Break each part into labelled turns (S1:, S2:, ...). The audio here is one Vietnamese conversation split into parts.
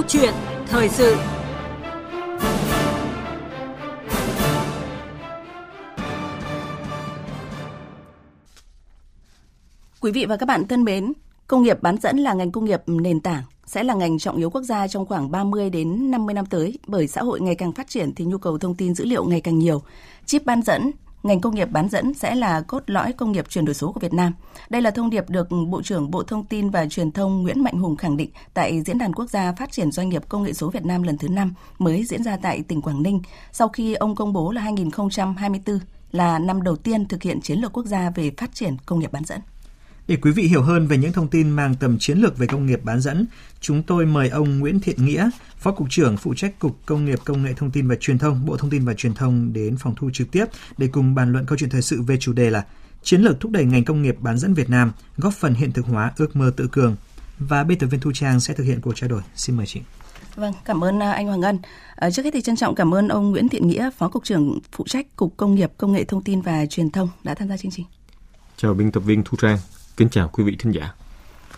S1: Câu chuyện thời sự Quý vị và các bạn thân mến, công nghiệp bán dẫn là ngành công nghiệp nền tảng, sẽ là ngành trọng yếu quốc gia trong khoảng 30 đến 50 năm tới bởi xã hội ngày càng phát triển thì nhu cầu thông tin dữ liệu ngày càng nhiều. Chip bán dẫn, ngành công nghiệp bán dẫn sẽ là cốt lõi công nghiệp chuyển đổi số của Việt Nam. Đây là thông điệp được Bộ trưởng Bộ Thông tin và Truyền thông Nguyễn Mạnh Hùng khẳng định tại Diễn đàn Quốc gia Phát triển Doanh nghiệp Công nghệ số Việt Nam lần thứ 5 mới diễn ra tại tỉnh Quảng Ninh sau khi ông công bố là 2024 là năm đầu tiên thực hiện chiến lược quốc gia về phát triển công nghiệp bán dẫn.
S2: Để quý vị hiểu hơn về những thông tin mang tầm chiến lược về công nghiệp bán dẫn, chúng tôi mời ông Nguyễn Thiện Nghĩa, Phó Cục trưởng phụ trách Cục Công nghiệp Công nghệ Thông tin và Truyền thông, Bộ Thông tin và Truyền thông đến phòng thu trực tiếp để cùng bàn luận câu chuyện thời sự về chủ đề là Chiến lược thúc đẩy ngành công nghiệp bán dẫn Việt Nam, góp phần hiện thực hóa ước mơ tự cường. Và biên tập viên Thu Trang sẽ thực hiện cuộc trao đổi. Xin mời chị.
S1: Vâng, cảm ơn à, anh Hoàng Ngân. À, trước hết thì trân trọng cảm ơn ông Nguyễn Thiện Nghĩa, Phó Cục trưởng phụ trách Cục Công nghiệp Công nghệ Thông tin và Truyền thông đã tham gia chương trình.
S3: Chào biên tập viên Thu Trang, Kính chào quý vị thính giả.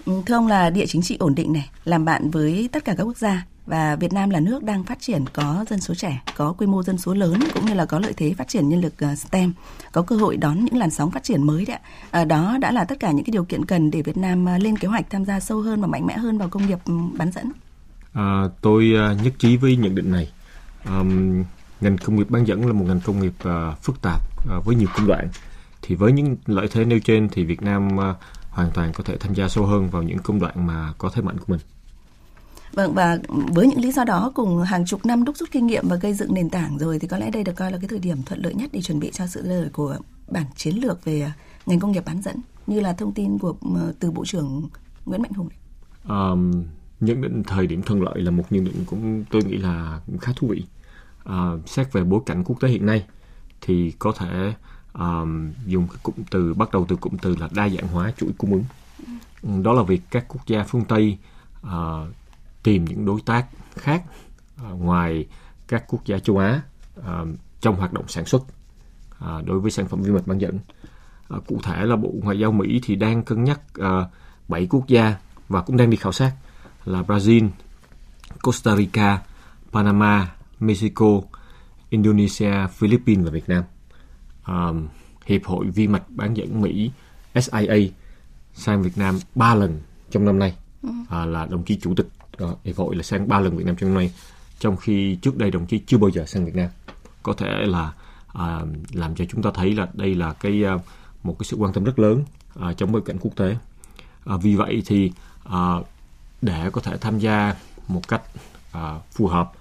S1: Ừ, thưa ông là địa chính trị ổn định này, làm bạn với tất cả các quốc gia và Việt Nam là nước đang phát triển có dân số trẻ, có quy mô dân số lớn cũng như là có lợi thế phát triển nhân lực ờ, STEM, có cơ hội đón những làn sóng phát triển mới đấy À, đó đã là tất cả những cái điều kiện cần để Việt Nam ờ, lên kế hoạch tham gia sâu hơn và mạnh mẽ hơn vào công nghiệp ừ, bán dẫn.
S3: À, tôi ờ, nhất trí với nhận định này. Um, ngành công nghiệp bán dẫn là một ngành công nghiệp uh, phức tạp uh, với nhiều công đoạn thì với những lợi thế nêu trên thì Việt Nam uh, hoàn toàn có thể tham gia sâu hơn vào những công đoạn mà có thế mạnh của mình.
S1: Vâng và với những lý do đó cùng hàng chục năm đúc rút kinh nghiệm và gây dựng nền tảng rồi thì có lẽ đây được coi là cái thời điểm thuận lợi nhất để chuẩn bị cho sự ra đời của bản chiến lược về ngành công nghiệp bán dẫn như là thông tin của từ Bộ trưởng Nguyễn Mạnh Hùng.
S3: Um, nhận định thời điểm thuận lợi là một nhận định cũng tôi nghĩ là khá thú vị. Uh, xét về bối cảnh quốc tế hiện nay thì có thể um, dùng cái cụm từ bắt đầu từ cụm từ là đa dạng hóa chuỗi cung ứng. Ừ, đó là việc các quốc gia phương tây uh, tìm những đối tác khác uh, ngoài các quốc gia châu á uh, trong hoạt động sản xuất uh, đối với sản phẩm vi mạch bán dẫn. Uh, cụ thể là bộ ngoại giao mỹ thì đang cân nhắc uh, 7 quốc gia và cũng đang đi khảo sát là brazil costa rica panama mexico indonesia philippines và việt nam um, Hiệp hội Vi mạch bán dẫn Mỹ SIA sang Việt Nam ba lần trong năm nay. Ừ. à, là đồng chí chủ tịch uh, hiệp hội là sang ba lần Việt Nam trong năm nay trong khi trước đây đồng chí chưa bao giờ sang Việt Nam. Có thể là à, làm cho chúng ta thấy là đây là cái uh, một cái sự quan tâm rất lớn uh, trong bối cảnh quốc tế. À, vì vậy thì uh, để có thể tham gia một cách uh, phù hợp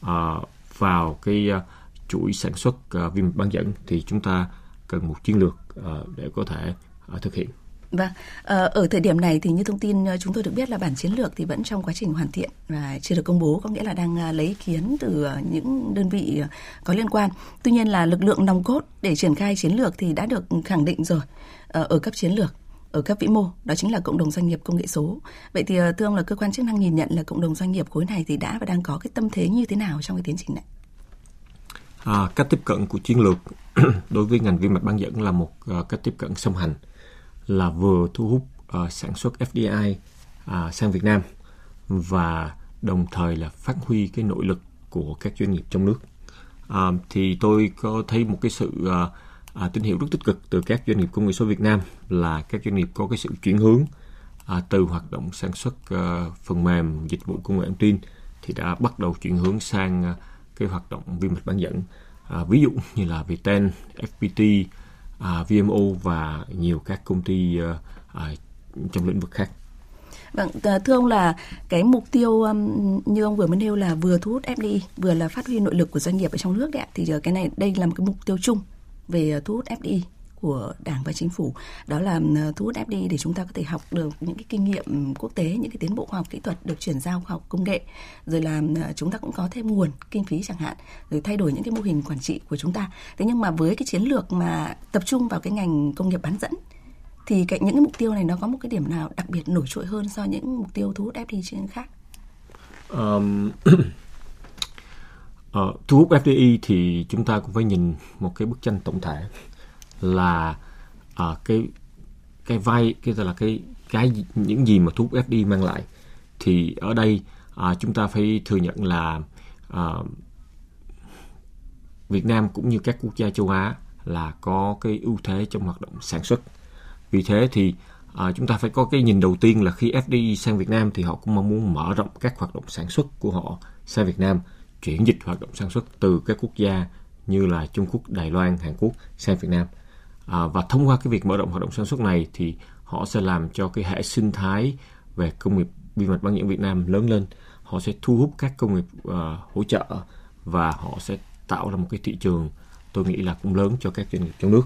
S3: uh, vào cái uh, chuỗi sản xuất à, uh, vi mạch bán dẫn thì chúng ta cần một chiến lược uh, để có thể uh, thực hiện.
S1: Vâng, ờ, ở thời điểm này thì như thông tin ờ, chúng tôi được biết là bản chiến lược thì vẫn trong quá trình hoàn thiện và chưa được công bố, có nghĩa là đang lấy ý kiến từ ờ, những đơn vị có liên quan. Tuy nhiên là lực lượng nòng cốt để triển khai chiến lược thì đã được khẳng định rồi ở cấp chiến lược ở cấp vĩ mô đó chính là cộng đồng doanh nghiệp công nghệ số vậy thì thưa ông là cơ quan chức năng nhìn nhận là cộng đồng doanh nghiệp khối này thì đã và đang có cái tâm thế như thế nào trong cái tiến trình này
S3: À, cách tiếp cận của chiến lược đối với ngành vi mạch bán dẫn là một uh, cách tiếp cận song hành là vừa thu hút uh, sản xuất FDI uh, à, sang Việt Nam và đồng thời là phát huy cái nội lực của các doanh nghiệp trong nước. À, thì tôi có thấy một cái sự uh, à, tín hiệu rất tích cực từ các doanh nghiệp công nghệ số Việt Nam là các doanh nghiệp có cái sự chuyển hướng à, từ hoạt động sản xuất à, phần mềm dịch vụ công nghệ thông tin thì đã bắt đầu chuyển hướng sang cái hoạt động vi mạch bán dẫn à, ví dụ như là Viettel, FPT, à, VMO và nhiều các công ty à, à, trong lĩnh vực khác.
S1: Vâng, ờ, thưa ông là cái mục tiêu um, như ông vừa mới nêu là vừa thu hút FDI, vừa là phát huy nội lực của doanh nghiệp ở trong nước đấy ạ. Thì ờ, cái này đây là một cái mục tiêu chung về thu hút FDI của Đảng và Chính phủ đó là ờ, thu hút FDI để chúng ta có thể học được những cái kinh nghiệm quốc tế, những cái tiến bộ khoa học kỹ thuật được chuyển giao khoa học công nghệ, rồi là ờ, chúng ta cũng có thêm nguồn kinh phí chẳng hạn, rồi thay đổi những cái mô hình quản trị của chúng ta. Thế nhưng mà với cái chiến lược mà tập trung vào cái ngành công nghiệp bán dẫn thì cái, những cái mục tiêu này nó có một cái điểm nào đặc biệt nổi trội hơn so với những mục tiêu thu hút FDI trên khác? Um,
S3: uh, thu hút FDI thì chúng ta cũng phải nhìn một cái bức tranh tổng thể là uh, cái cái vay cái là cái cái những gì mà thuốc FDI mang lại thì ở đây à, chúng ta phải thừa nhận là à, Việt Nam cũng như các quốc gia châu Á là có cái ưu thế trong hoạt động sản xuất. Vì thế thì à, chúng ta phải có cái nhìn đầu tiên là khi FDI sang Việt Nam thì họ cũng mong muốn mở rộng các hoạt động sản xuất của họ sang Việt Nam, chuyển dịch hoạt động sản xuất từ các quốc gia như là Trung Quốc, Đài Loan, Hàn Quốc sang Việt Nam. À, và thông qua cái việc mở rộng hoạt động sản xuất này thì họ sẽ làm cho cái hệ sinh thái về công nghiệp vi mạch bán dẫn Việt Nam lớn lên. Họ sẽ thu hút các công nghiệp uh, hỗ trợ và họ sẽ tạo ra một cái thị trường tôi nghĩ là cũng lớn cho các doanh nghiệp trong nước.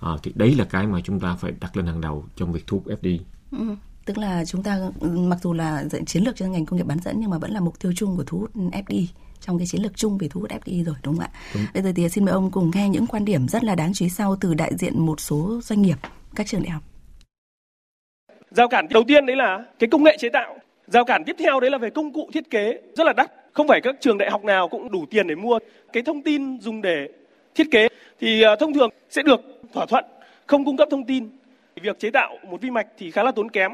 S3: À, thì đấy là cái mà chúng ta phải đặt lên hàng đầu trong việc thu hút FDI.
S1: Ừ, tức là chúng ta ừ, mặc dù là chiến lược cho ngành công nghiệp bán dẫn nhưng mà vẫn là mục tiêu chung của thu hút FDI trong cái chiến lược chung về thu hút FDI rồi đúng không ạ? Đúng. Bây giờ thì xin mời ông cùng nghe những quan điểm rất là đáng chú ý sau từ đại diện một số doanh nghiệp các trường đại học.
S4: Giao cản đầu tiên đấy là cái công nghệ chế tạo. Giao cản tiếp theo đấy là về công cụ thiết kế rất là đắt. Không phải các trường đại học nào cũng đủ tiền để mua. Cái thông tin dùng để thiết kế thì à, thông thường sẽ được thỏa thuận không cung cấp thông tin. Việc chế tạo một vi mạch thì khá là tốn kém.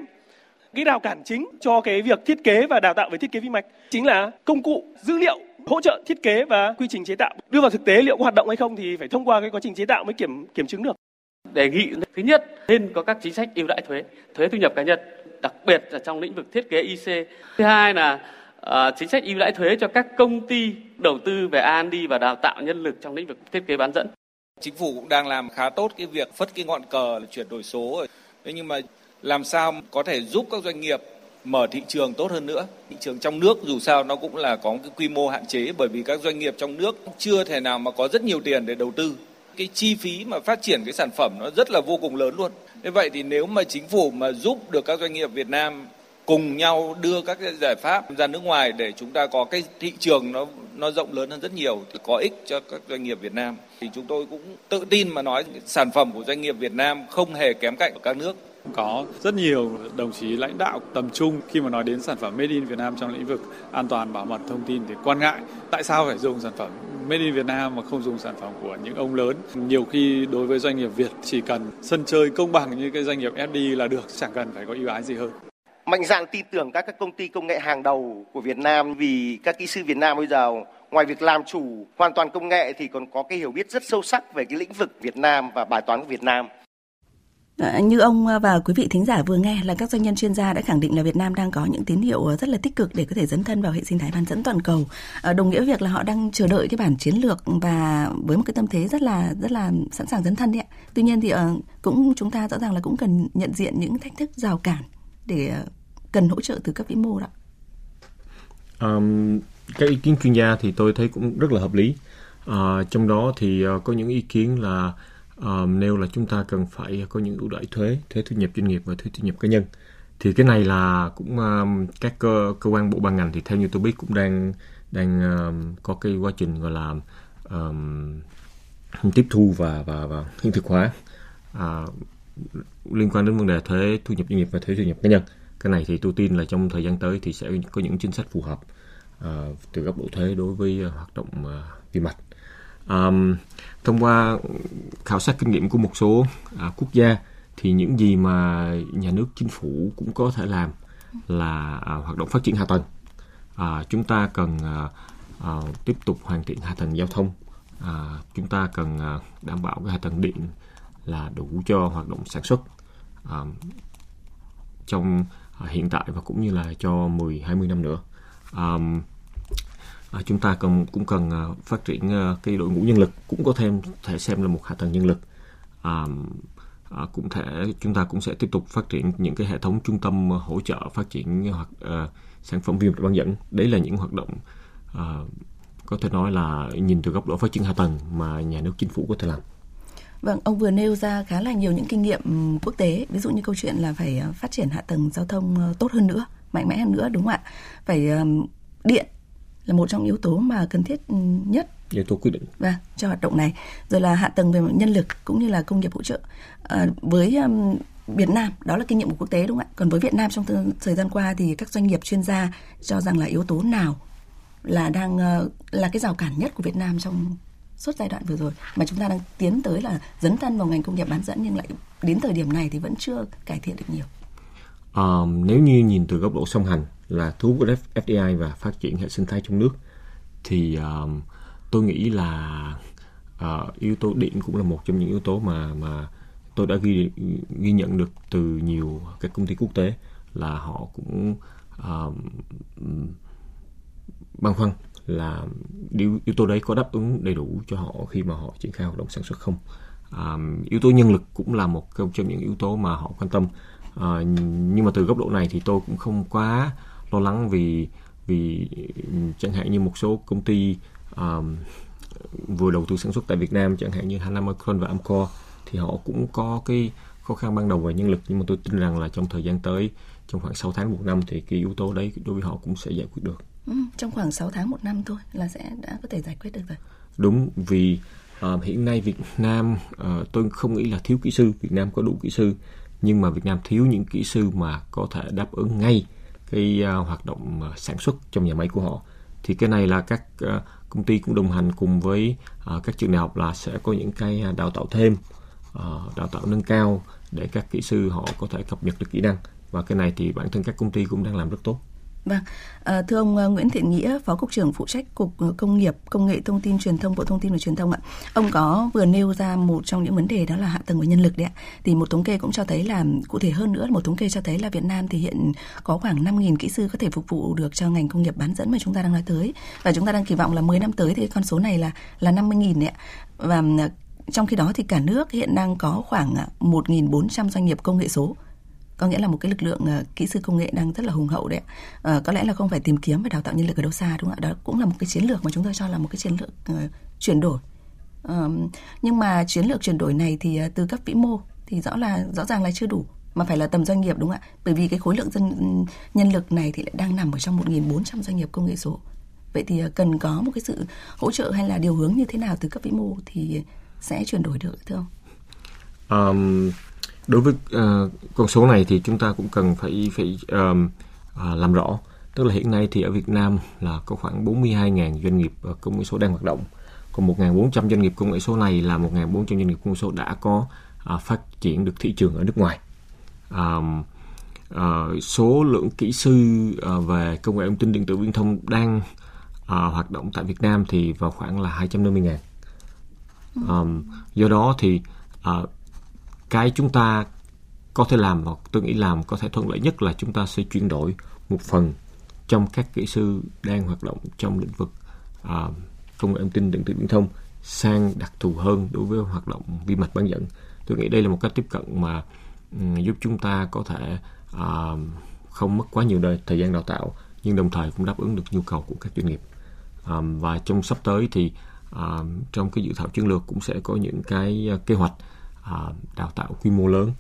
S4: Cái rào cản chính cho cái việc thiết kế và đào tạo về thiết kế vi mạch chính là công cụ, dữ liệu hỗ trợ thiết kế và quy trình chế tạo. Đưa vào thực tế liệu có hoạt động hay không thì phải thông qua cái quá trình chế tạo mới kiểm kiểm chứng được.
S5: Đề nghị thứ nhất nên có các chính sách ưu đãi thuế thuế thu nhập cá nhân đặc biệt là trong lĩnh vực thiết kế IC thứ hai là uh, chính sách ưu đãi thuế cho các công ty đầu tư về R&D và đào tạo nhân lực trong lĩnh vực thiết kế bán dẫn.
S6: Chính phủ cũng đang làm khá tốt cái việc phất cái ngọn cờ là chuyển đổi số rồi. Thế nhưng mà làm sao có thể giúp các doanh nghiệp mở thị trường tốt hơn nữa. Thị trường trong nước dù sao nó cũng là có cái quy mô hạn chế bởi vì các doanh nghiệp trong nước chưa thể nào mà có rất nhiều tiền để đầu tư. Cái chi phí mà phát triển cái sản phẩm nó rất là vô cùng lớn luôn. Thế vậy thì nếu mà chính phủ mà giúp được các doanh nghiệp Việt Nam cùng nhau đưa các cái giải pháp ra nước ngoài để chúng ta có cái thị trường nó nó rộng lớn hơn rất nhiều, thì có ích cho các doanh nghiệp Việt Nam, thì chúng tôi cũng tự tin mà nói sản phẩm của doanh nghiệp Việt Nam không hề kém cạnh ở các nước
S7: có rất nhiều đồng chí lãnh đạo tầm trung khi mà nói đến sản phẩm Made in Việt Nam trong lĩnh vực an toàn bảo mật thông tin thì quan ngại tại sao phải dùng sản phẩm Made in Việt Nam mà không dùng sản phẩm của những ông lớn. Nhiều khi đối với doanh nghiệp Việt chỉ cần sân chơi công bằng như cái doanh nghiệp FDI là được, chẳng cần phải có ưu ái gì hơn
S8: mạnh dạn tin tưởng các các công ty công nghệ hàng đầu của Việt Nam vì các kỹ sư Việt Nam bây giờ ngoài việc làm chủ hoàn toàn công nghệ thì còn có cái hiểu biết rất sâu sắc về cái lĩnh vực Việt Nam và bài toán của Việt Nam.
S1: À, như ông ờ, và quý vị thính giả vừa nghe là các doanh nhân chuyên gia đã khẳng định là Việt Nam đang có những tín hiệu ờ, rất là tích cực để có thể dấn thân vào hệ sinh thái bán dẫn toàn cầu. À, đồng nghĩa việc là họ đang chờ đợi cái bản chiến lược và với một cái tâm thế rất là rất là sẵn sàng dấn thân đấy ạ. Tuy nhiên thì cũng chúng ta rõ ràng là cũng cần nhận diện những thách thức rào cản để cần hỗ trợ từ các vĩ mô đó.
S3: Um, các ý kiến chuyên gia thì tôi thấy cũng rất là hợp lý. Uh, trong đó thì uh, có những ý kiến là um, nêu là chúng ta cần phải có những ưu đãi thuế, thuế thu nhập doanh nghiệp và thuế thu nhập cá nhân. Thì cái này là cũng um, các cơ cơ quan bộ ban ngành thì theo như tôi biết cũng đang đang um, có cái quá trình gọi là um, tiếp thu và và và hiện thực hóa uh, liên quan đến vấn đề thuế thu nhập doanh nghiệp và thuế thu nhập cá nhân. Cái này thì tôi tin là trong thời gian tới thì sẽ có những chính sách phù hợp uh, từ góc độ thuế đối với uh, hoạt động uh, vi mạch um, thông qua khảo sát kinh nghiệm của một số uh, quốc gia thì những gì mà nhà nước chính phủ cũng có thể làm là uh, hoạt động phát triển hạ tầng. Uh, chúng ta cần uh, uh, tiếp tục hoàn thiện hạ tầng giao thông. Uh, chúng ta cần uh, đảm bảo cái hạ tầng điện là đủ cho hoạt động sản xuất. Uh, trong uh, hiện tại và cũng như là cho 10 20 năm nữa. Um, à, chúng ta cần cũng cần à, phát triển à, cái đội ngũ nhân lực cũng có thêm thể xem là một hạ tầng nhân lực. À, à, cũng thể chúng ta cũng sẽ tiếp tục phát triển những cái hệ thống trung tâm hỗ trợ phát triển hoặc à, sản phẩm viêm bán dẫn. Đấy là những hoạt động à, có thể nói là nhìn từ góc độ phát triển hạ tầng mà nhà nước chính phủ có thể làm.
S1: Vâng, ông vừa nêu ra khá là nhiều những kinh nghiệm ừ, quốc tế, ví dụ như câu chuyện là phải à, phát triển hạ tầng giao thông ờ, tốt hơn nữa, mạnh mẽ hơn nữa đúng không ạ? Phải điện là một trong yếu tố mà cần thiết nhất.
S3: Yếu tố quyết định.
S1: Vâng cho hoạt động này. Rồi là hạ tầng về nhân lực cũng như là công nghiệp hỗ trợ. À, với um, Việt Nam đó là kinh nghiệm của quốc tế đúng không ạ? Còn với Việt Nam trong thời gian qua thì các doanh nghiệp chuyên gia cho rằng là yếu tố nào là đang uh, là cái rào cản nhất của Việt Nam trong suốt giai đoạn vừa rồi? Mà chúng ta đang tiến tới là dấn thân vào ngành công nghiệp bán dẫn nhưng lại đến thời điểm này thì vẫn chưa cải thiện được nhiều.
S3: Uh, nếu như nhìn từ góc độ song hành là thu hút FDI và phát triển hệ sinh thái trong nước. Thì uh, tôi nghĩ là uh, yếu tố điện cũng là một trong những yếu tố mà mà tôi đã ghi ghi nhận được từ nhiều các công ty quốc tế là họ cũng uh, băn khoăn là yếu, yếu tố đấy có đáp ứng đầy đủ cho họ khi mà họ triển khai hoạt động sản xuất không. Um, yếu tố nhân lực cũng là một trong những yếu tố mà họ quan tâm. Uh, nhưng mà từ góc độ này thì tôi cũng không quá lo lắng vì vì chẳng hạn như một số công ty um, vừa đầu tư sản xuất tại Việt Nam chẳng hạn như Hanamacron và Amcor thì họ cũng có cái khó khăn ban đầu về nhân lực nhưng mà tôi tin rằng là trong thời gian tới trong khoảng 6 tháng một năm thì cái yếu tố đấy đối với họ cũng sẽ giải quyết được.
S1: Ừ, trong khoảng 6 tháng một năm thôi là sẽ đã có thể giải quyết được rồi.
S3: Đúng vì uh, hiện nay Việt Nam uh, tôi không nghĩ là thiếu kỹ sư, Việt Nam có đủ kỹ sư nhưng mà Việt Nam thiếu những kỹ sư mà có thể đáp ứng ngay cái uh, hoạt động uh, sản xuất trong nhà máy của họ thì cái này là các uh, công ty cũng đồng hành cùng với uh, các trường đại học là sẽ có những cái đào tạo thêm uh, đào tạo nâng cao để các kỹ sư họ có thể cập nhật được kỹ năng và cái này thì bản thân các công ty cũng đang làm rất tốt.
S1: Vâng, à, thưa ông ờ, Nguyễn Thiện Nghĩa, Phó Cục trưởng phụ trách Cục ờ, Công nghiệp, Công nghệ Thông tin Truyền thông Bộ Thông tin và Truyền thông ạ. Ông có vừa nêu ra một trong những vấn đề đó là hạ tầng và nhân lực đấy ạ. Thì một thống kê cũng cho thấy là cụ thể hơn nữa, một thống kê cho thấy là Việt Nam thì hiện có khoảng 5.000 kỹ sư có thể phục vụ được cho ngành công nghiệp bán dẫn mà chúng ta đang nói tới. Và chúng ta đang kỳ vọng là 10 năm tới thì con số này là là 50.000 đấy ạ. Và trong khi đó thì cả nước hiện đang có khoảng 1.400 doanh nghiệp công nghệ số có nghĩa là một cái lực lượng uh, kỹ sư công nghệ đang rất là hùng hậu đấy uh, có lẽ là không phải tìm kiếm và đào tạo nhân lực ở đâu xa đúng không ạ? Đó cũng là một cái chiến lược mà chúng tôi cho là một cái chiến lược uh, chuyển đổi. Uh, nhưng mà chiến lược chuyển đổi này thì uh, từ cấp vĩ mô thì rõ là rõ ràng là chưa đủ mà phải là tầm doanh nghiệp đúng không ạ? Bởi vì cái khối lượng dân nhân lực này thì lại đang nằm ở trong 1.400 doanh nghiệp công nghệ số. Vậy thì uh, cần có một cái sự hỗ trợ hay là điều hướng như thế nào từ cấp vĩ mô thì sẽ chuyển đổi được thưa ông?
S3: Um, đối với uh, con số này thì chúng ta cũng cần phải phải um, uh, làm rõ. Tức là hiện nay thì ở Việt Nam là có khoảng 42.000 doanh nghiệp ờ, công nghệ số đang hoạt động. Còn 1.400 doanh nghiệp công nghệ số này là 1.400 doanh nghiệp công nghệ số đã có uh, phát triển được thị trường ở nước ngoài. Um, uh, số lượng kỹ sư uh, về công nghệ thông tin điện tử viễn thông đang uh, hoạt động tại Việt Nam thì vào khoảng là 250.000 um, do đó thì uh, cái chúng ta có thể làm và tôi nghĩ làm có thể thuận lợi nhất là chúng ta sẽ chuyển đổi một phần trong các kỹ sư đang hoạt động trong lĩnh vực uh, công nghệ thông tin điện tử viễn thông sang đặc thù hơn đối với hoạt động vi mạch bán dẫn. Tôi nghĩ đây là một cách tiếp cận mà um, giúp chúng ta có thể uh, không mất quá nhiều đời thời gian đào tạo nhưng đồng thời cũng đáp ứng được nhu cầu của các doanh nghiệp. Um, và trong sắp tới thì uh, trong cái dự thảo chiến lược cũng sẽ có những cái uh, kế hoạch À, đào tạo quy mô lớn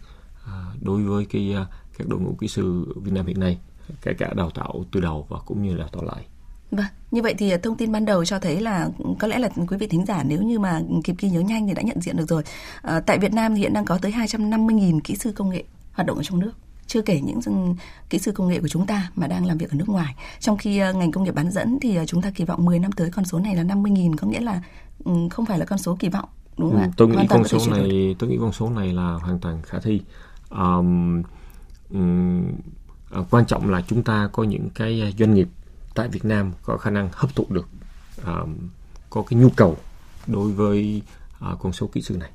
S3: à, đối với cái à, các đội ngũ kỹ sư Việt Nam hiện nay kể cả đào tạo từ đầu và cũng như đào tạo lại.
S1: Vâng, như vậy thì à, thông tin ban đầu cho thấy là có lẽ là quý vị thính giả nếu như mà kịp ghi nhớ nhanh thì đã nhận diện được rồi. À, tại Việt Nam thì hiện đang có tới 250.000 kỹ sư công nghệ hoạt động ở trong nước chưa kể những kỹ sư công nghệ của chúng ta mà đang làm việc ở nước ngoài. Trong khi à, ngành công nghiệp bán dẫn thì à, chúng ta kỳ vọng 10 năm tới con số này là 50.000 có nghĩa là ừ, không phải là con số kỳ vọng đúng không
S3: ừ, tôi nghĩ con số này tôi nghĩ con số này là hoàn toàn khả thi. Um, um, quan trọng là chúng ta có những cái doanh nghiệp tại Việt Nam có khả năng hấp thụ được um, có cái nhu cầu đối với uh, con số kỹ sư này.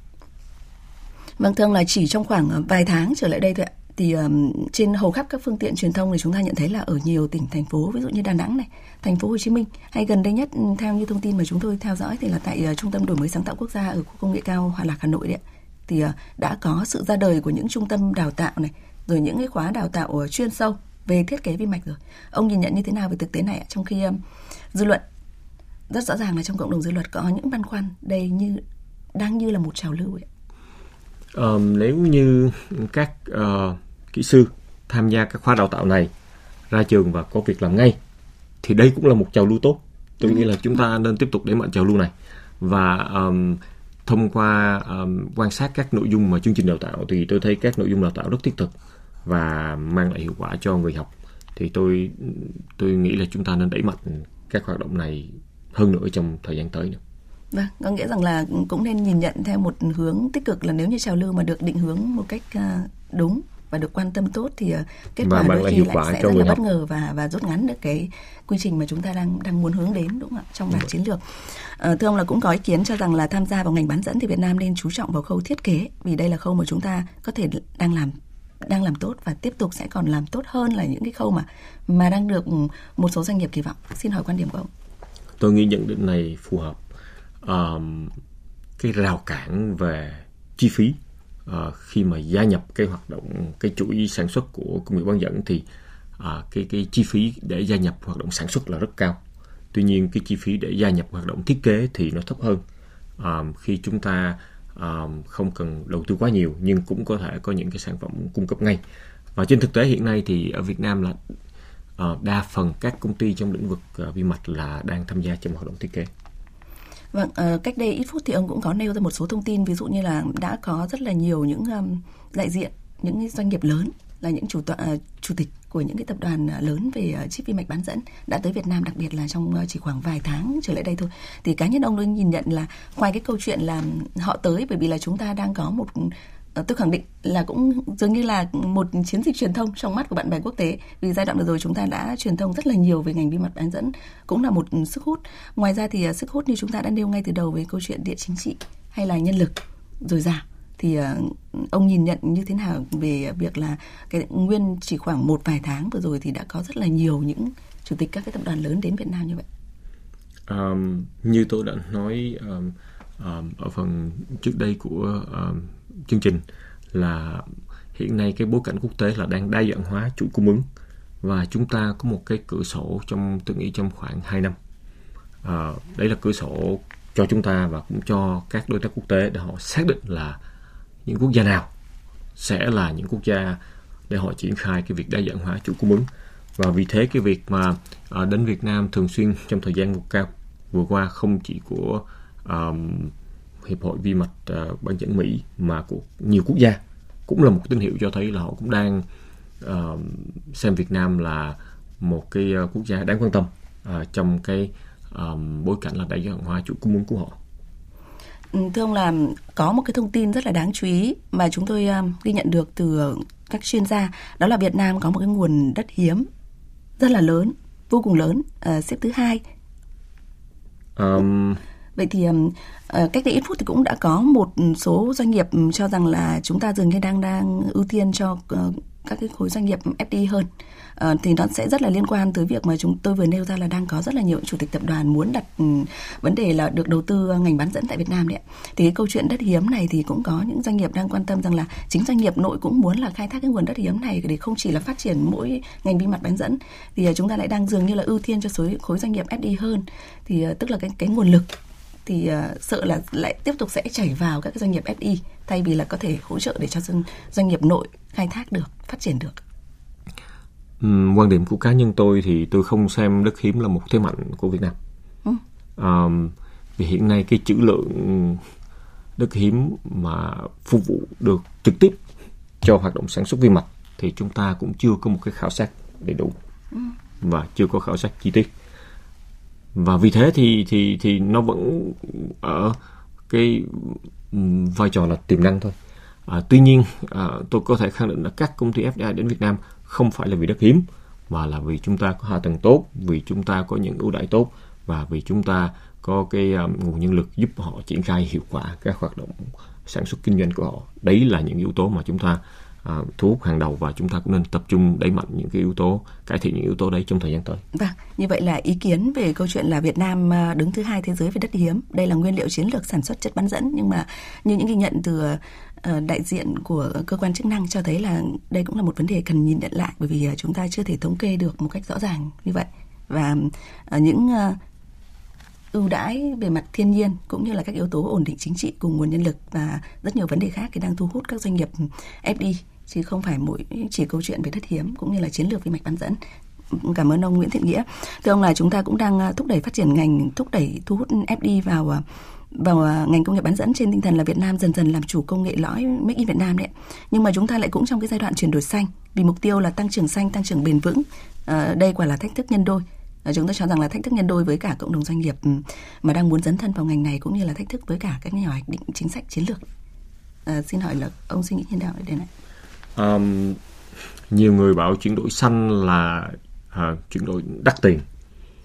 S1: Vâng thưa ông là chỉ trong khoảng vài tháng trở lại đây thôi ạ thì um, trên hầu khắp các phương tiện truyền thông thì chúng ta nhận thấy là ở nhiều tỉnh thành phố ví dụ như Đà Nẵng này, thành phố Hồ Chí Minh hay gần đây nhất theo như thông tin mà chúng tôi theo dõi thì là tại uh, trung tâm đổi mới sáng tạo quốc gia ở khu công nghệ cao Hòa Lạc Hà Nội đấy thì uh, đã có sự ra đời của những trung tâm đào tạo này rồi những cái khóa đào tạo ờ, chuyên sâu về thiết kế vi mạch rồi. Ông nhìn nhận như thế nào về thực tế này trong khi um, dư luận rất rõ ràng là trong cộng đồng dư luận có những băn khoăn đây như đang như là một trào lưu ấy
S3: um, nếu như các uh, kỹ sư tham gia các khóa đào tạo này ra trường và có việc làm ngay thì đây cũng là một trào lưu tốt tôi nghĩ là chúng ta nên tiếp tục đẩy mạnh trào lưu này và um, thông qua um, quan sát các nội dung mà chương trình đào tạo thì tôi thấy các nội dung đào tạo rất thiết thực và mang lại hiệu quả cho người học thì tôi tôi nghĩ là chúng ta nên đẩy mạnh các hoạt động này hơn nữa trong thời gian tới nữa.
S1: Vâng, có nghĩa rằng là cũng nên nhìn nhận theo một hướng tích cực là nếu như trào lưu mà được định hướng một cách ờ, đúng và được quan tâm tốt thì uh, kết
S3: Và
S1: quả
S3: mang
S1: đôi khi lại sẽ rất là bất ngờ và và rút ngắn được cái quy trình mà chúng ta đang đang muốn hướng đến đúng không ạ trong mảng chiến lược. Ờ, thưa ông là cũng có ý kiến cho rằng là tham gia vào ngành bán dẫn thì Việt Nam nên chú trọng vào khâu thiết kế vì đây là khâu mà chúng ta có thể đang làm đang làm tốt và tiếp tục sẽ còn làm tốt hơn là những cái khâu mà mà đang được một số doanh nghiệp kỳ vọng. Xin hỏi quan điểm của ông.
S3: tôi nghĩ nhận định này phù hợp Ờm, cái rào cản về chi phí ờ, khi mà gia nhập cái hoạt động cái chuỗi sản xuất của công nghiệp bán dẫn thì à, cái cái chi phí để gia nhập hoạt động sản xuất là rất cao. Tuy nhiên cái chi phí để gia nhập hoạt động thiết kế thì nó thấp hơn. Ờm, khi chúng ta ờm, không cần đầu tư quá nhiều nhưng cũng có thể có những cái sản phẩm cung cấp ngay. Và trên thực tế hiện nay thì ở Việt Nam là ờ, đa phần các công ty trong lĩnh vực ờ, vi mạch là đang tham gia trong hoạt động thiết kế.
S1: Vâng, ờ, cách đây ít phút thì ông cũng có nêu ra một số thông tin ví dụ như là đã có rất là nhiều những um, đại diện những cái doanh nghiệp lớn là những chủ tọa ờ, chủ tịch của những cái tập đoàn ờ, lớn về chip vi mạch bán dẫn đã tới Việt Nam đặc biệt là trong chỉ khoảng vài tháng trở lại đây thôi. Thì cá nhân ông luôn nhìn nhận là ngoài cái câu chuyện là họ tới bởi vì là chúng ta đang có một Ờ, tôi khẳng định là cũng dường như là một chiến dịch truyền thông trong mắt của bạn bè quốc tế. Vì giai đoạn vừa rồi chúng ta đã truyền thông rất là nhiều về ngành vi mạch bán dẫn cũng là một sức hút. Ngoài ra thì ờ, sức hút như chúng ta đã nêu ngay từ đầu về câu chuyện địa chính trị hay là nhân lực dồi dào thì ờ, ông nhìn nhận như thế nào về việc là cái nguyên chỉ khoảng một vài tháng vừa rồi thì đã có rất là nhiều những chủ tịch các cái tập đoàn lớn đến Việt Nam như vậy?
S3: Um, như tôi đã nói um, um, ở phần trước đây của um, chương trình là hiện nay cái bối cảnh quốc tế là đang đa dạng hóa chuỗi cung ứng và chúng ta có một cái cửa sổ trong tôi nghĩ trong khoảng 2 năm. À, đấy là cửa sổ cho chúng ta và cũng cho các đối tác quốc tế để họ xác định là những quốc gia nào sẽ là những quốc gia để họ triển khai cái việc đa dạng hóa chuỗi cung ứng. Và vì thế cái việc mà ờ, đến Việt Nam thường xuyên trong thời gian vừa cao vừa qua không chỉ của um, hiệp hội vi mạch uh, bán dẫn Mỹ mà của nhiều quốc gia cũng là một tín hiệu cho thấy là họ cũng đang ờ, xem Việt Nam là một cái ờ, quốc gia đáng quan tâm ờ, trong cái ờm, bối cảnh là đa dạng hóa chuỗi cung ứng của họ.
S1: Ừ, Thưa ông là có một cái thông tin rất là đáng chú ý mà chúng tôi um, ghi nhận được từ các chuyên gia đó là Việt Nam có một cái nguồn đất hiếm rất là lớn, vô cùng lớn, ờ, xếp thứ hai.
S3: Ờm,
S1: Vậy thì ờ, cách đây ít phút thì cũng đã có một số doanh nghiệp cho rằng là chúng ta dường như đang đang ưu tiên cho ờ, các cái khối doanh nghiệp FDI hơn. Ờ, thì nó sẽ rất là liên quan tới việc mà chúng tôi vừa nêu ra là đang có rất là nhiều chủ tịch tập đoàn muốn đặt vấn đề là được đầu tư ngành bán dẫn tại Việt Nam đấy ạ. Thì cái câu chuyện đất hiếm này thì cũng có những doanh nghiệp đang quan tâm rằng là chính doanh nghiệp nội cũng muốn là khai thác cái nguồn đất hiếm này để không chỉ là phát triển mỗi ngành vi mặt bán dẫn thì chúng ta lại đang dường như là ưu tiên cho số khối doanh nghiệp FDI hơn thì tức là cái cái nguồn lực thì ờ, sợ là lại tiếp tục sẽ chảy vào các cái doanh nghiệp FDI thay vì là có thể hỗ trợ để cho doanh, doanh nghiệp nội khai thác được, phát triển được.
S3: ừm, quan điểm của cá nhân tôi thì tôi không xem đất hiếm là một thế mạnh của Việt Nam.
S1: Ừ.
S3: Ờm, vì hiện nay cái trữ lượng đất hiếm mà phục vụ được trực tiếp cho hoạt động sản xuất vi mạch thì chúng ta cũng chưa có một cái khảo sát đầy đủ và chưa có khảo sát chi tiết và vì thế thì thì thì nó vẫn ở cái vai trò là tiềm năng thôi. À, tuy nhiên à, tôi có thể khẳng định là các công ty FDI đến Việt Nam không phải là vì đất hiếm mà là vì chúng ta có hạ tầng tốt vì chúng ta có những ưu đãi tốt và vì chúng ta có cái um, nguồn nhân lực giúp họ triển khai hiệu quả các hoạt động sản xuất kinh doanh của họ. Đấy là những yếu tố mà chúng ta à, thu hút hàng đầu và chúng ta cũng nên tập trung đẩy mạnh những cái yếu tố cải thiện những yếu tố đấy trong thời gian tới
S1: Vâng, như vậy là ý kiến về câu chuyện là Việt Nam à, đứng thứ hai thế giới về đất hiếm. Đây là nguyên liệu chiến lược sản xuất chất bán dẫn nhưng mà như những ghi nhận từ ờ, đại diện của cơ quan chức năng cho thấy là đây cũng là một vấn đề cần nhìn nhận lại bởi vì à, chúng ta chưa thể thống kê được một cách rõ ràng như vậy. Và à, những ưu đãi về mặt thiên nhiên cũng như là các yếu tố ổn định chính trị cùng nguồn nhân lực và rất nhiều vấn đề khác thì đang thu hút các doanh nghiệp FDI chứ không phải mỗi chỉ câu chuyện về đất hiếm cũng như là chiến lược vi mạch bán dẫn. Cảm ơn ông Nguyễn Thiện Nghĩa. Thưa ông là chúng ta cũng đang à, thúc đẩy phát triển ngành thúc đẩy thu hút FDI vào à, vào à, ngành công nghiệp bán dẫn trên tinh thần là Việt Nam dần dần làm chủ công nghệ lõi Make in Việt Nam đấy. Nhưng mà chúng ta lại cũng trong cái giai đoạn chuyển đổi xanh vì mục tiêu là tăng trưởng xanh, tăng trưởng bền vững. À, đây quả là thách thức nhân đôi. À, chúng tôi cho rằng là thách thức nhân đôi với cả cộng đồng doanh nghiệp ừ, mà đang muốn dấn thân vào ngành này cũng như là thách thức với cả các nhà hoạch định chính sách chiến lược. À, xin hỏi là ông suy nghĩ như thế nào về điều này?
S3: um, nhiều người bảo chuyển đổi xanh là uh, chuyển đổi đắt tiền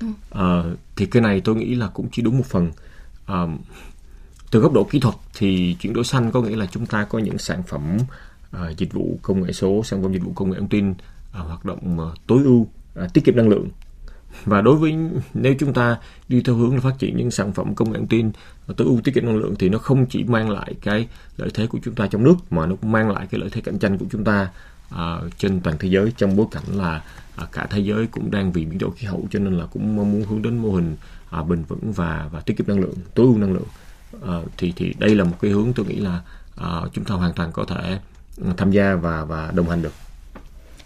S3: uh, thì cái này tôi nghĩ là cũng chỉ đúng một phần uh, từ góc độ kỹ thuật thì chuyển đổi xanh có nghĩa là chúng ta có những sản phẩm uh, dịch vụ công nghệ số sản phẩm dịch vụ công nghệ thông tin uh, hoạt động uh, tối ưu uh, tiết kiệm năng lượng và đối với nếu chúng ta đi theo hướng là phát triển những sản phẩm công nghệ thông tin tối ưu tiết kiệm năng lượng thì nó không chỉ mang lại cái lợi thế của chúng ta trong nước mà nó cũng mang lại cái lợi thế cạnh tranh của chúng ta à, trên toàn thế giới. Trong bối cảnh là à, cả thế giới cũng đang vì biến đổi khí hậu cho nên là cũng mong muốn hướng đến mô hình à, bền vững và và tiết kiệm năng lượng tối ưu năng lượng. À, thì thì đây là một cái hướng tôi nghĩ là à, chúng ta hoàn toàn có thể ừ, tham gia và và đồng hành được.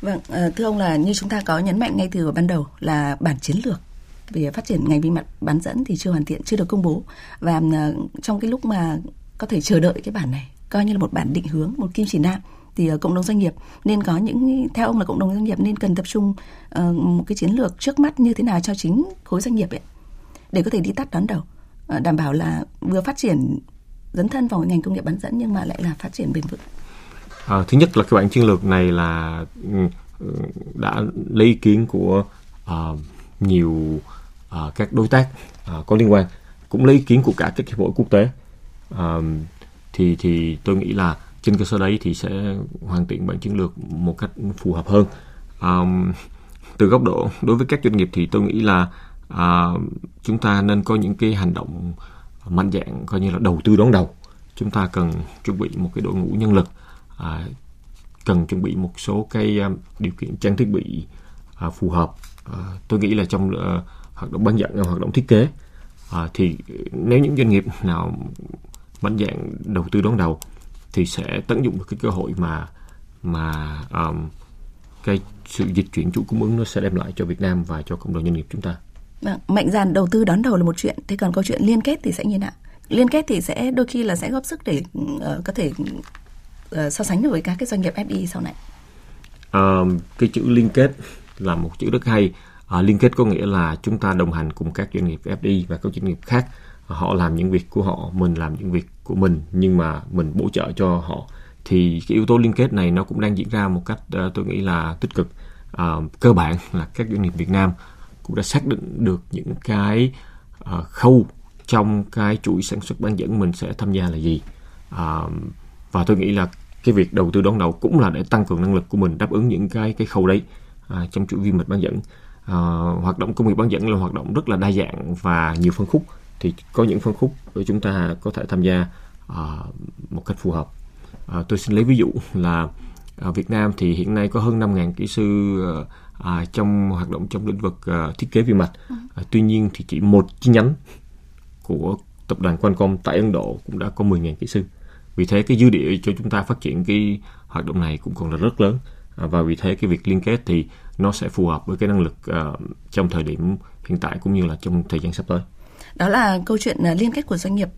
S1: Vâng, ờ, thưa ông là như chúng ta có nhấn mạnh ngay từ ban đầu là bản chiến lược về phát triển ngành vi mạch bán dẫn thì chưa hoàn thiện, chưa được công bố và ờ, trong cái lúc mà có thể chờ đợi cái bản này coi như là một bản định hướng, một kim chỉ nam thì ờ, cộng đồng doanh nghiệp nên có những theo ông là cộng đồng doanh nghiệp nên cần tập trung một cái chiến lược trước mắt như thế nào cho chính khối doanh nghiệp ấy để có thể đi tắt đón đầu đảm bảo là vừa phát triển dấn thân vào ngành công nghiệp bán dẫn nhưng mà lại là phát triển bền vững.
S3: À, thứ nhất là cái bản chiến lược này là ừ, đã lấy ý kiến của uh, nhiều uh, các đối tác uh, có liên quan cũng lấy ý kiến của cả các hiệp hội quốc tế. Uh, thì thì tôi nghĩ là trên cơ sở đấy thì sẽ hoàn thiện bản chiến lược một cách phù hợp hơn. Um, từ góc độ đối với các doanh nghiệp thì tôi nghĩ là uh, chúng ta nên có những cái hành động mạnh dạng coi như là đầu tư đón đầu. Chúng ta cần chuẩn bị một cái đội ngũ nhân lực à, cần chuẩn bị một số cái uh, điều kiện trang thiết bị à, phù hợp à, tôi nghĩ là trong uh, hoạt động bán dẫn à, hoạt động thiết kế à, thì nếu những doanh nghiệp nào mạnh dạng đầu tư đón đầu thì sẽ tận dụng được cái cơ hội mà mà um, cái sự dịch chuyển chuỗi cung ứng nó sẽ đem lại cho Việt Nam và cho cộng đồng doanh nghiệp chúng ta.
S1: Vâng, mạnh dạn đầu tư đón đầu là một chuyện, thế còn câu chuyện liên kết thì sẽ như nào? Liên kết thì sẽ đôi khi là sẽ góp sức để uh, có thể uh, so sánh được với các cái doanh nghiệp FDI sau này.
S3: À, cái chữ liên kết là một chữ rất hay. À, liên kết có nghĩa là chúng ta đồng hành cùng các doanh nghiệp FDI và các doanh nghiệp khác ờ, họ làm những việc của họ mình làm những việc của mình nhưng mà mình bổ trợ cho họ thì cái yếu tố liên kết này nó cũng đang diễn ra một cách uh, tôi nghĩ là tích cực uh, cơ bản là các doanh nghiệp Việt Nam cũng đã xác định được những cái uh, khâu trong cái chuỗi sản xuất bán dẫn mình sẽ tham gia là gì uh, và tôi nghĩ là cái việc đầu tư đón đầu cũng là để tăng cường năng lực của mình đáp ứng những cái cái khâu đấy uh, trong chuỗi vi mạch bán dẫn uh, hoạt động công nghiệp bán dẫn là hoạt động rất là đa dạng và nhiều phân khúc thì có những phân khúc của chúng ta có thể tham gia uh, một cách phù hợp. Uh, tôi xin lấy ví dụ là ở Việt Nam thì hiện nay có hơn 5.000 kỹ sư uh, uh, trong hoạt động trong lĩnh vực uh, thiết kế vi mạch. Uh, tuy nhiên thì chỉ một chi nhánh của tập đoàn Qualcomm tại Ấn Độ cũng đã có 10.000 kỹ sư. Vì thế cái dư địa cho chúng ta phát triển cái hoạt động này cũng còn là rất lớn. Uh, và vì thế cái việc liên kết thì nó sẽ phù hợp với cái năng lực uh, trong thời điểm hiện tại cũng như là trong thời gian sắp tới.
S1: Đó là câu chuyện à, liên kết của doanh nghiệp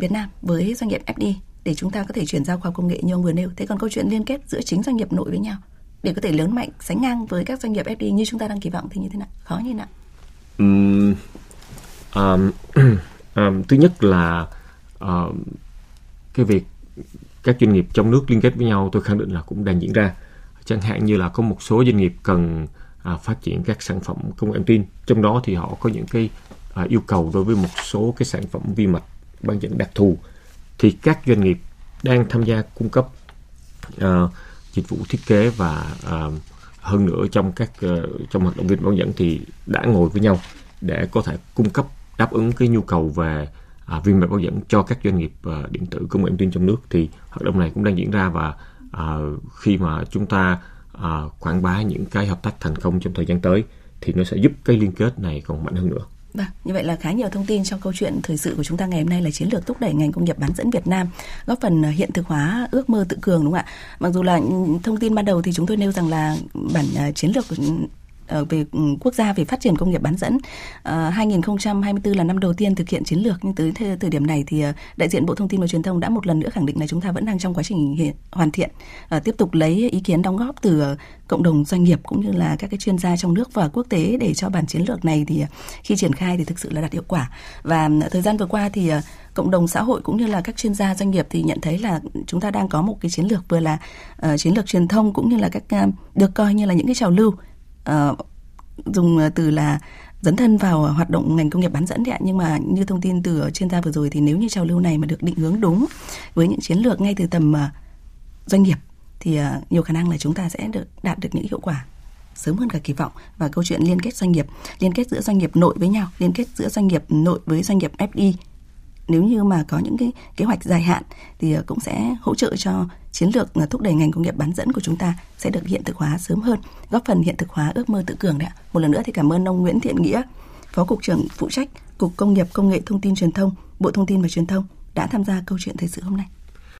S1: Việt Nam với doanh nghiệp FDI để chúng ta có thể chuyển giao khoa học công nghệ như ông vừa nêu. Thế còn câu chuyện liên kết giữa chính doanh nghiệp nội với nhau để có thể lớn mạnh sánh ngang với các doanh nghiệp FDI như chúng ta đang kỳ vọng thì như thế nào? Khó như thế nào? Um,
S3: um, um, thứ nhất là uh, cái việc các doanh nghiệp trong nước liên kết với nhau tôi khẳng định là cũng đang diễn ra. Chẳng hạn như là có một số doanh nghiệp cần à, phát triển các sản phẩm công nghệ thông tin. Trong đó thì họ có những cái à, yêu cầu đối với một số cái sản phẩm vi mạch bán dẫn đặc thù. Thì các doanh nghiệp đang tham gia cung cấp à, dịch vụ thiết kế và à, hơn nữa trong các uh, trong hoạt động viên bán dẫn thì đã ngồi với nhau để có thể cung cấp đáp ứng cái nhu cầu về à, viên mạch bán dẫn cho các doanh nghiệp à, điện tử công nghệ thông tin trong nước thì hoạt động này cũng đang diễn ra và à, khi mà chúng ta à, quảng bá những cái hợp tác thành công trong thời gian tới thì nó sẽ giúp cái liên kết này còn mạnh hơn nữa.
S1: Vâng, như vậy là khá nhiều thông tin trong câu chuyện thời sự của chúng ta ngày hôm nay là chiến lược thúc đẩy ngành công nghiệp bán dẫn Việt Nam, góp phần à, hiện thực hóa ước mơ tự cường đúng không ạ? Mặc dù là ừ, thông tin ban đầu thì chúng tôi nêu rằng là bản à, chiến lược Ờ, về ừ, quốc gia về phát triển công nghiệp bán dẫn. Ờ, 2024 là năm đầu tiên thực hiện chiến lược nhưng tới thời điểm này thì ờ, đại diện Bộ Thông tin và Truyền thông đã một lần nữa khẳng định là chúng ta vẫn đang trong quá trình hoàn thiện, tiếp tục lấy ý kiến đóng góp từ cộng đồng doanh nghiệp cũng như là các cái chuyên gia trong nước và quốc tế để cho bản chiến lược này thì khi triển khai thì thực sự là đạt hiệu quả. Và ừ, thời gian vừa qua thì cộng đồng xã hội cũng như là các chuyên gia doanh nghiệp thì nhận thấy là chúng ta đang có một cái chiến lược vừa là uh, chiến lược truyền thông cũng như là các uh, được coi như là những cái trào lưu uh, dùng ờ, từ là dấn thân vào hoạt động ngành công nghiệp bán dẫn đấy ạ. Nhưng mà như thông tin từ chuyên gia vừa rồi thì nếu như trào lưu này mà được định hướng đúng với những chiến lược ngay từ tầm ờ, doanh nghiệp thì nhiều khả năng là chúng ta sẽ được đạt được những hiệu quả sớm hơn cả kỳ vọng. Và câu chuyện liên kết doanh nghiệp liên kết giữa doanh nghiệp nội với nhau liên kết giữa doanh nghiệp nội với doanh nghiệp FDI nếu như mà có những cái kế hoạch dài hạn thì cũng sẽ hỗ trợ cho chiến lược à, thúc đẩy ngành công nghiệp bán dẫn của chúng ta sẽ được hiện thực hóa sớm hơn, góp phần hiện thực hóa ước mơ tự cường đấy ạ. Một lần nữa thì cảm ơn ông Nguyễn Thiện Nghĩa, Phó cục trưởng phụ trách Cục Công nghiệp Công nghệ Thông tin Truyền thông, Bộ Thông tin và Truyền thông đã tham gia câu chuyện thời sự hôm nay.